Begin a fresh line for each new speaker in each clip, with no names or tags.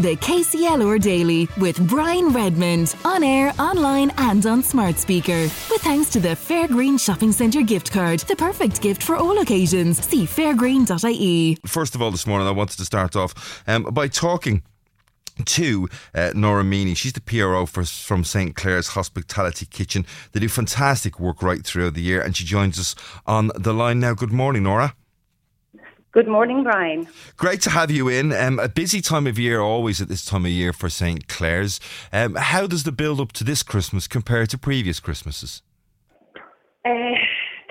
The KCLR Daily with Brian Redmond. On air, online, and on smart speaker. With thanks to the Fairgreen Shopping Centre gift card. The perfect gift for all occasions. See fairgreen.ie.
First of all, this morning, I wanted to start off um, by talking to uh, Nora Meany. She's the PRO for, from St. Clare's Hospitality Kitchen. They do fantastic work right throughout the year, and she joins us on the line now. Good morning, Nora.
Good morning, Brian.
Great to have you in. Um, a busy time of year, always at this time of year for St. Clare's. Um, how does the build up to this Christmas compare to previous Christmases?
Uh,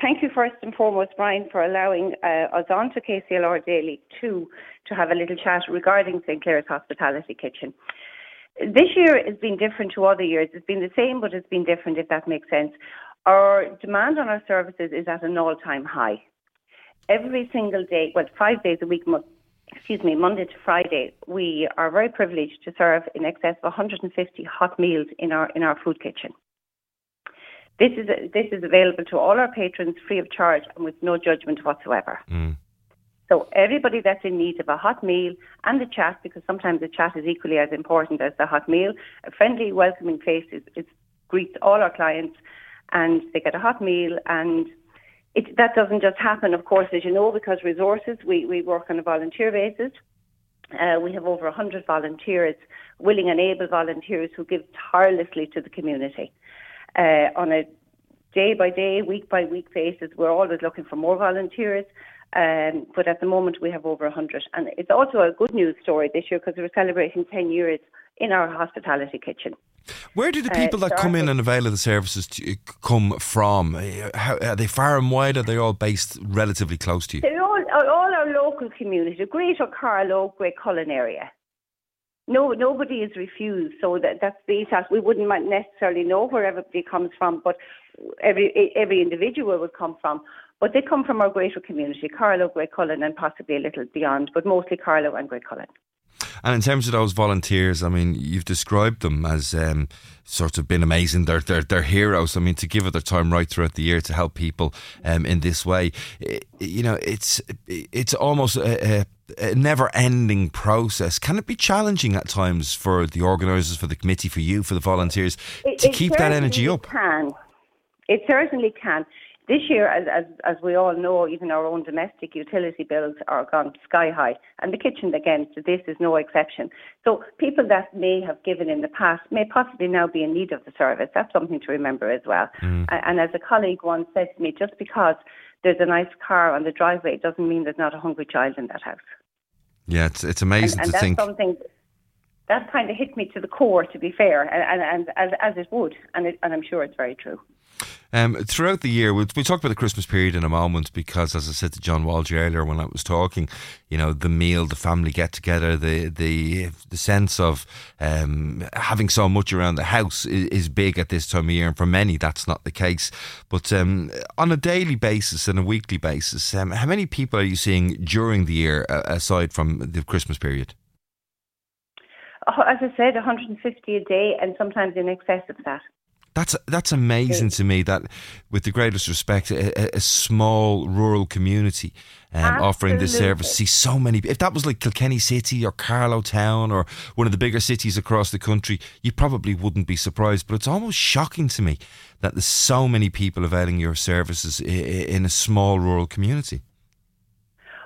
thank you first and foremost, Brian, for allowing uh, us on to KCLR Daily 2 to have a little chat regarding St. Clare's Hospitality Kitchen. This year has been different to other years. It's been the same, but it's been different, if that makes sense. Our demand on our services is at an all time high every single day, well, five days a week, excuse me, Monday to Friday, we are very privileged to serve in excess of 150 hot meals in our in our food kitchen. This is this is available to all our patrons free of charge and with no judgment whatsoever. Mm. So everybody that's in need of a hot meal and a chat, because sometimes the chat is equally as important as the hot meal, a friendly, welcoming face is, is greets all our clients, and they get a hot meal and it, that doesn't just happen, of course, as you know, because resources, we, we work on a volunteer basis. Uh, we have over 100 volunteers, willing and able volunteers who give tirelessly to the community. Uh, on a day by day, week by week basis, we're always looking for more volunteers. Um, but at the moment, we have over 100. And it's also a good news story this year because we're celebrating 10 years in our hospitality kitchen.
Where do the uh, people uh, that come in and avail of the services to, come from? How, are they far and wide? Are they all based relatively close to you?
They're all, all our local community, the Greater Carlow, Graiguecullen area. No, nobody is refused, so that, that's the ethos. We wouldn't necessarily know where everybody comes from, but every every individual would come from. But they come from our greater community, Carlow, Graiguecullen, and possibly a little beyond, but mostly Carlow and Graiguecullen.
And in terms of those volunteers, I mean, you've described them as um, sort of been amazing. They're, they're, they're heroes. I mean, to give it their time right throughout the year to help people um, in this way, it, you know, it's it's almost a, a a never ending process. Can it be challenging at times for the organisers, for the committee, for you, for the volunteers
it,
to keep that energy up?
Can. It certainly can. This year, as, as, as we all know, even our own domestic utility bills are gone sky high, and the kitchen again to this is no exception. So people that may have given in the past may possibly now be in need of the service. That's something to remember as well. Mm. And as a colleague once said to me, just because there's a nice car on the driveway doesn't mean there's not a hungry child in that house.
Yeah, it's it's amazing
and, and
to
that's
think.
Something that kind of hit me to the core, to be fair, and, and, and as, as it would, and, it, and I'm sure it's very true.
Um, throughout the year, we'll, we'll, talk about the Christmas period in a moment because, as I said to John Walsh earlier when I was talking, you know, the meal, the family get together, the the the sense of um, having so much around the house is, is, big at this time of year, and for many that's not the case. But um, on a daily basis and a weekly basis, um, how many people are you seeing during the year uh, aside from the Christmas period?
As I said, 150 a day, and sometimes in excess of that.
That's that's amazing to me. That, with the greatest respect, a, a small rural community um, offering this service see so many. If that was like Kilkenny City or Carlow Town or one of the bigger cities across the country, you probably wouldn't be surprised. But it's almost shocking to me that there's so many people availing your services in a small rural community.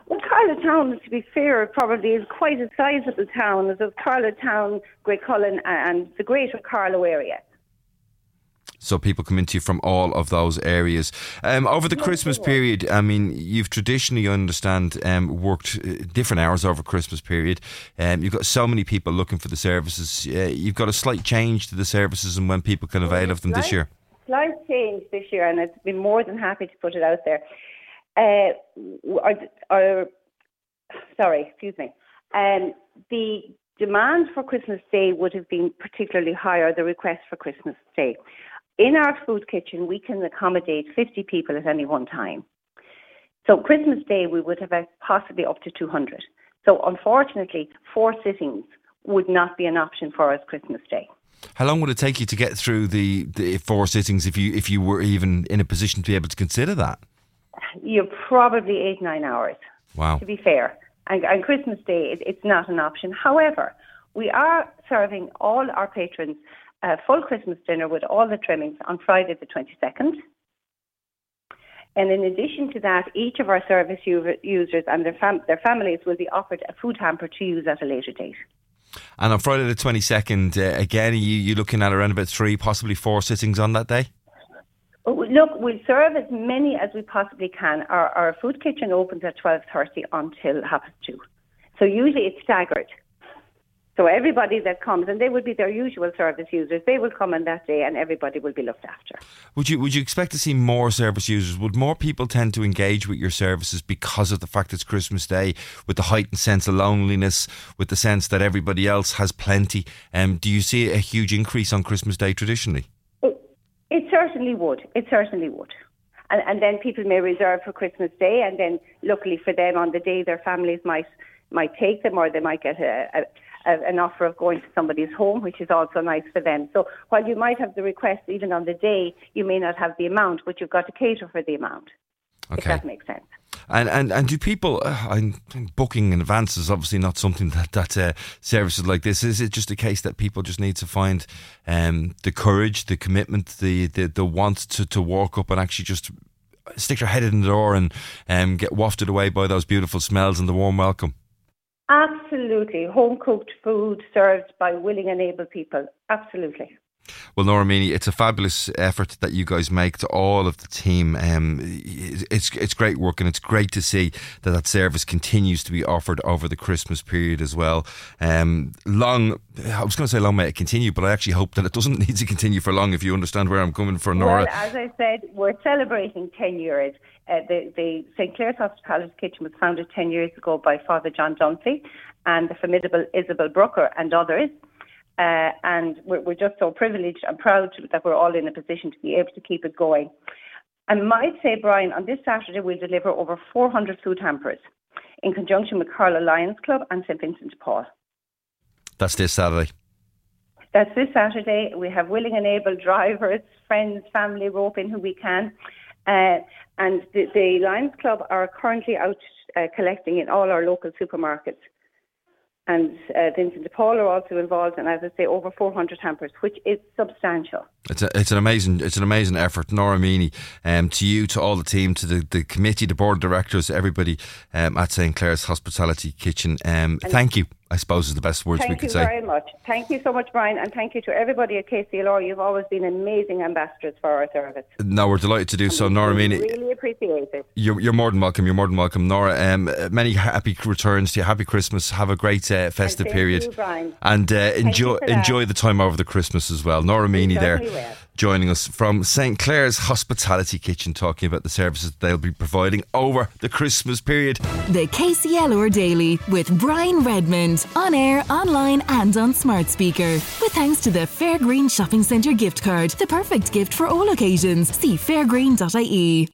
Well, Carlow Town, to be fair, probably is quite a sizable town. There's Carlow Town, Graiguecullen, and the Greater Carlow area.
So people come into you from all of those areas. Um, over the Christmas period, I mean, you've traditionally, I understand, um, worked uh, different hours over Christmas period. Um, you've got so many people looking for the services. Uh, you've got a slight change to the services and when people can avail of them
slight,
this year.
Slight change this year, and I've been more than happy to put it out there. Uh, our, sorry, excuse me. Um, the demand for Christmas Day would have been particularly higher, the request for Christmas Day. In our food kitchen, we can accommodate 50 people at any one time. So Christmas Day, we would have possibly up to 200. So unfortunately, four sittings would not be an option for us Christmas Day.
How long would it take you to get through the, the four sittings if you if you were even in a position to be able to consider that?
You're probably eight nine hours.
Wow.
To be fair, and, and Christmas Day, it, it's not an option. However, We are serving all our patrons a full Christmas dinner with all the trimmings on Friday the 22nd. And in addition to that, each of our service users and their, fam- their families will be offered a food hamper to use at a later date.
And on Friday the 22nd, uh, again, are you, you looking at around about three, possibly four sittings on that day?
Oh, look, we'll serve as many as we possibly can. Our, our food kitchen opens at 12.30 until half past two. So usually it's staggered. So everybody that comes, and they will be their usual service users, they will come on that day, and everybody will be looked after.
Would you would you expect to see more service users? Would more people tend to engage with your services because of the fact it's Christmas Day, with the heightened sense of loneliness, with the sense that everybody else has plenty? Um, do you see a huge increase on Christmas Day traditionally?
It, it certainly would. It certainly would. And, and then people may reserve for Christmas Day, and then luckily for them, on the day their families might might take them, or they might get a, a a, an offer of going to somebody's home, which is also nice for them. So while you might have the request even on the day, you may not have the amount, but you've got to cater for the amount. Okay. If that makes sense.
And and and do people? Uh, booking in advance is obviously not something that that uh, services like this. Is it just a case that people just need to find um, the courage, the commitment, the, the the want to to walk up and actually just stick their head in the door and um, get wafted away by those beautiful smells and the warm welcome?
Absolutely. Home cooked food served by willing and able people. Absolutely.
Well, Nora Meany, it's a fabulous effort that you guys make to all of the team. Um, it's it's great work, and it's great to see that that service continues to be offered over the Christmas period as well. Um, long, I was going to say long may it continue, but I actually hope that it doesn't need to continue for long. If you understand where I'm coming from, Nora.
Well, as I said, we're celebrating ten years. Uh, the, the St Clare's Hospitality Kitchen was founded ten years ago by Father John Dunphy and the formidable Isabel Brooker and others. Uh, and we're, we're, just so privileged and proud that we're all in a position to be able to keep it going. I might say, Brian, on this Saturday we'll deliver over 400 food hampers in conjunction with Carlow Lions Club and St Vincent de Paul.
That's this Saturday.
That's this Saturday. We have willing and able drivers, friends, family rope in who we can. Uh, and the, the, Lions Club are currently out uh, collecting in all our local supermarkets and uh, Vincent de Paul are also involved, and as I say, over 400 hampers, which is substantial.
It's a, it's an amazing it's an amazing effort, Nora Meany. Um, to you, to all the team, to the, the committee, the board of directors, everybody um, at St Clare's Hospitality Kitchen. Um, thank you. I suppose is the best words we could say.
Thank you very much. Thank you so much, Brian, and thank you to everybody at KCLR. You've always been amazing ambassadors for our service.
No, we're delighted to do and so, Nora.
Meany, really appreciate it.
You're, you're, more than welcome. You're more than welcome, Nora. Um, many happy returns to you. Happy Christmas. Have a great uh, festive period,
you,
and uh, enjoy enjoy the time over the Christmas as well. Nora Meany there. Will joining us from St. Clare's Hospitality Kitchen, talking about the services they'll be providing over the Christmas period.
The KCLR Daily with Brian Redmond, on air, online, and on smart speaker. With thanks to the Fairgreen Shopping Centre gift card, the perfect gift for all occasions. See fairgreen.ie.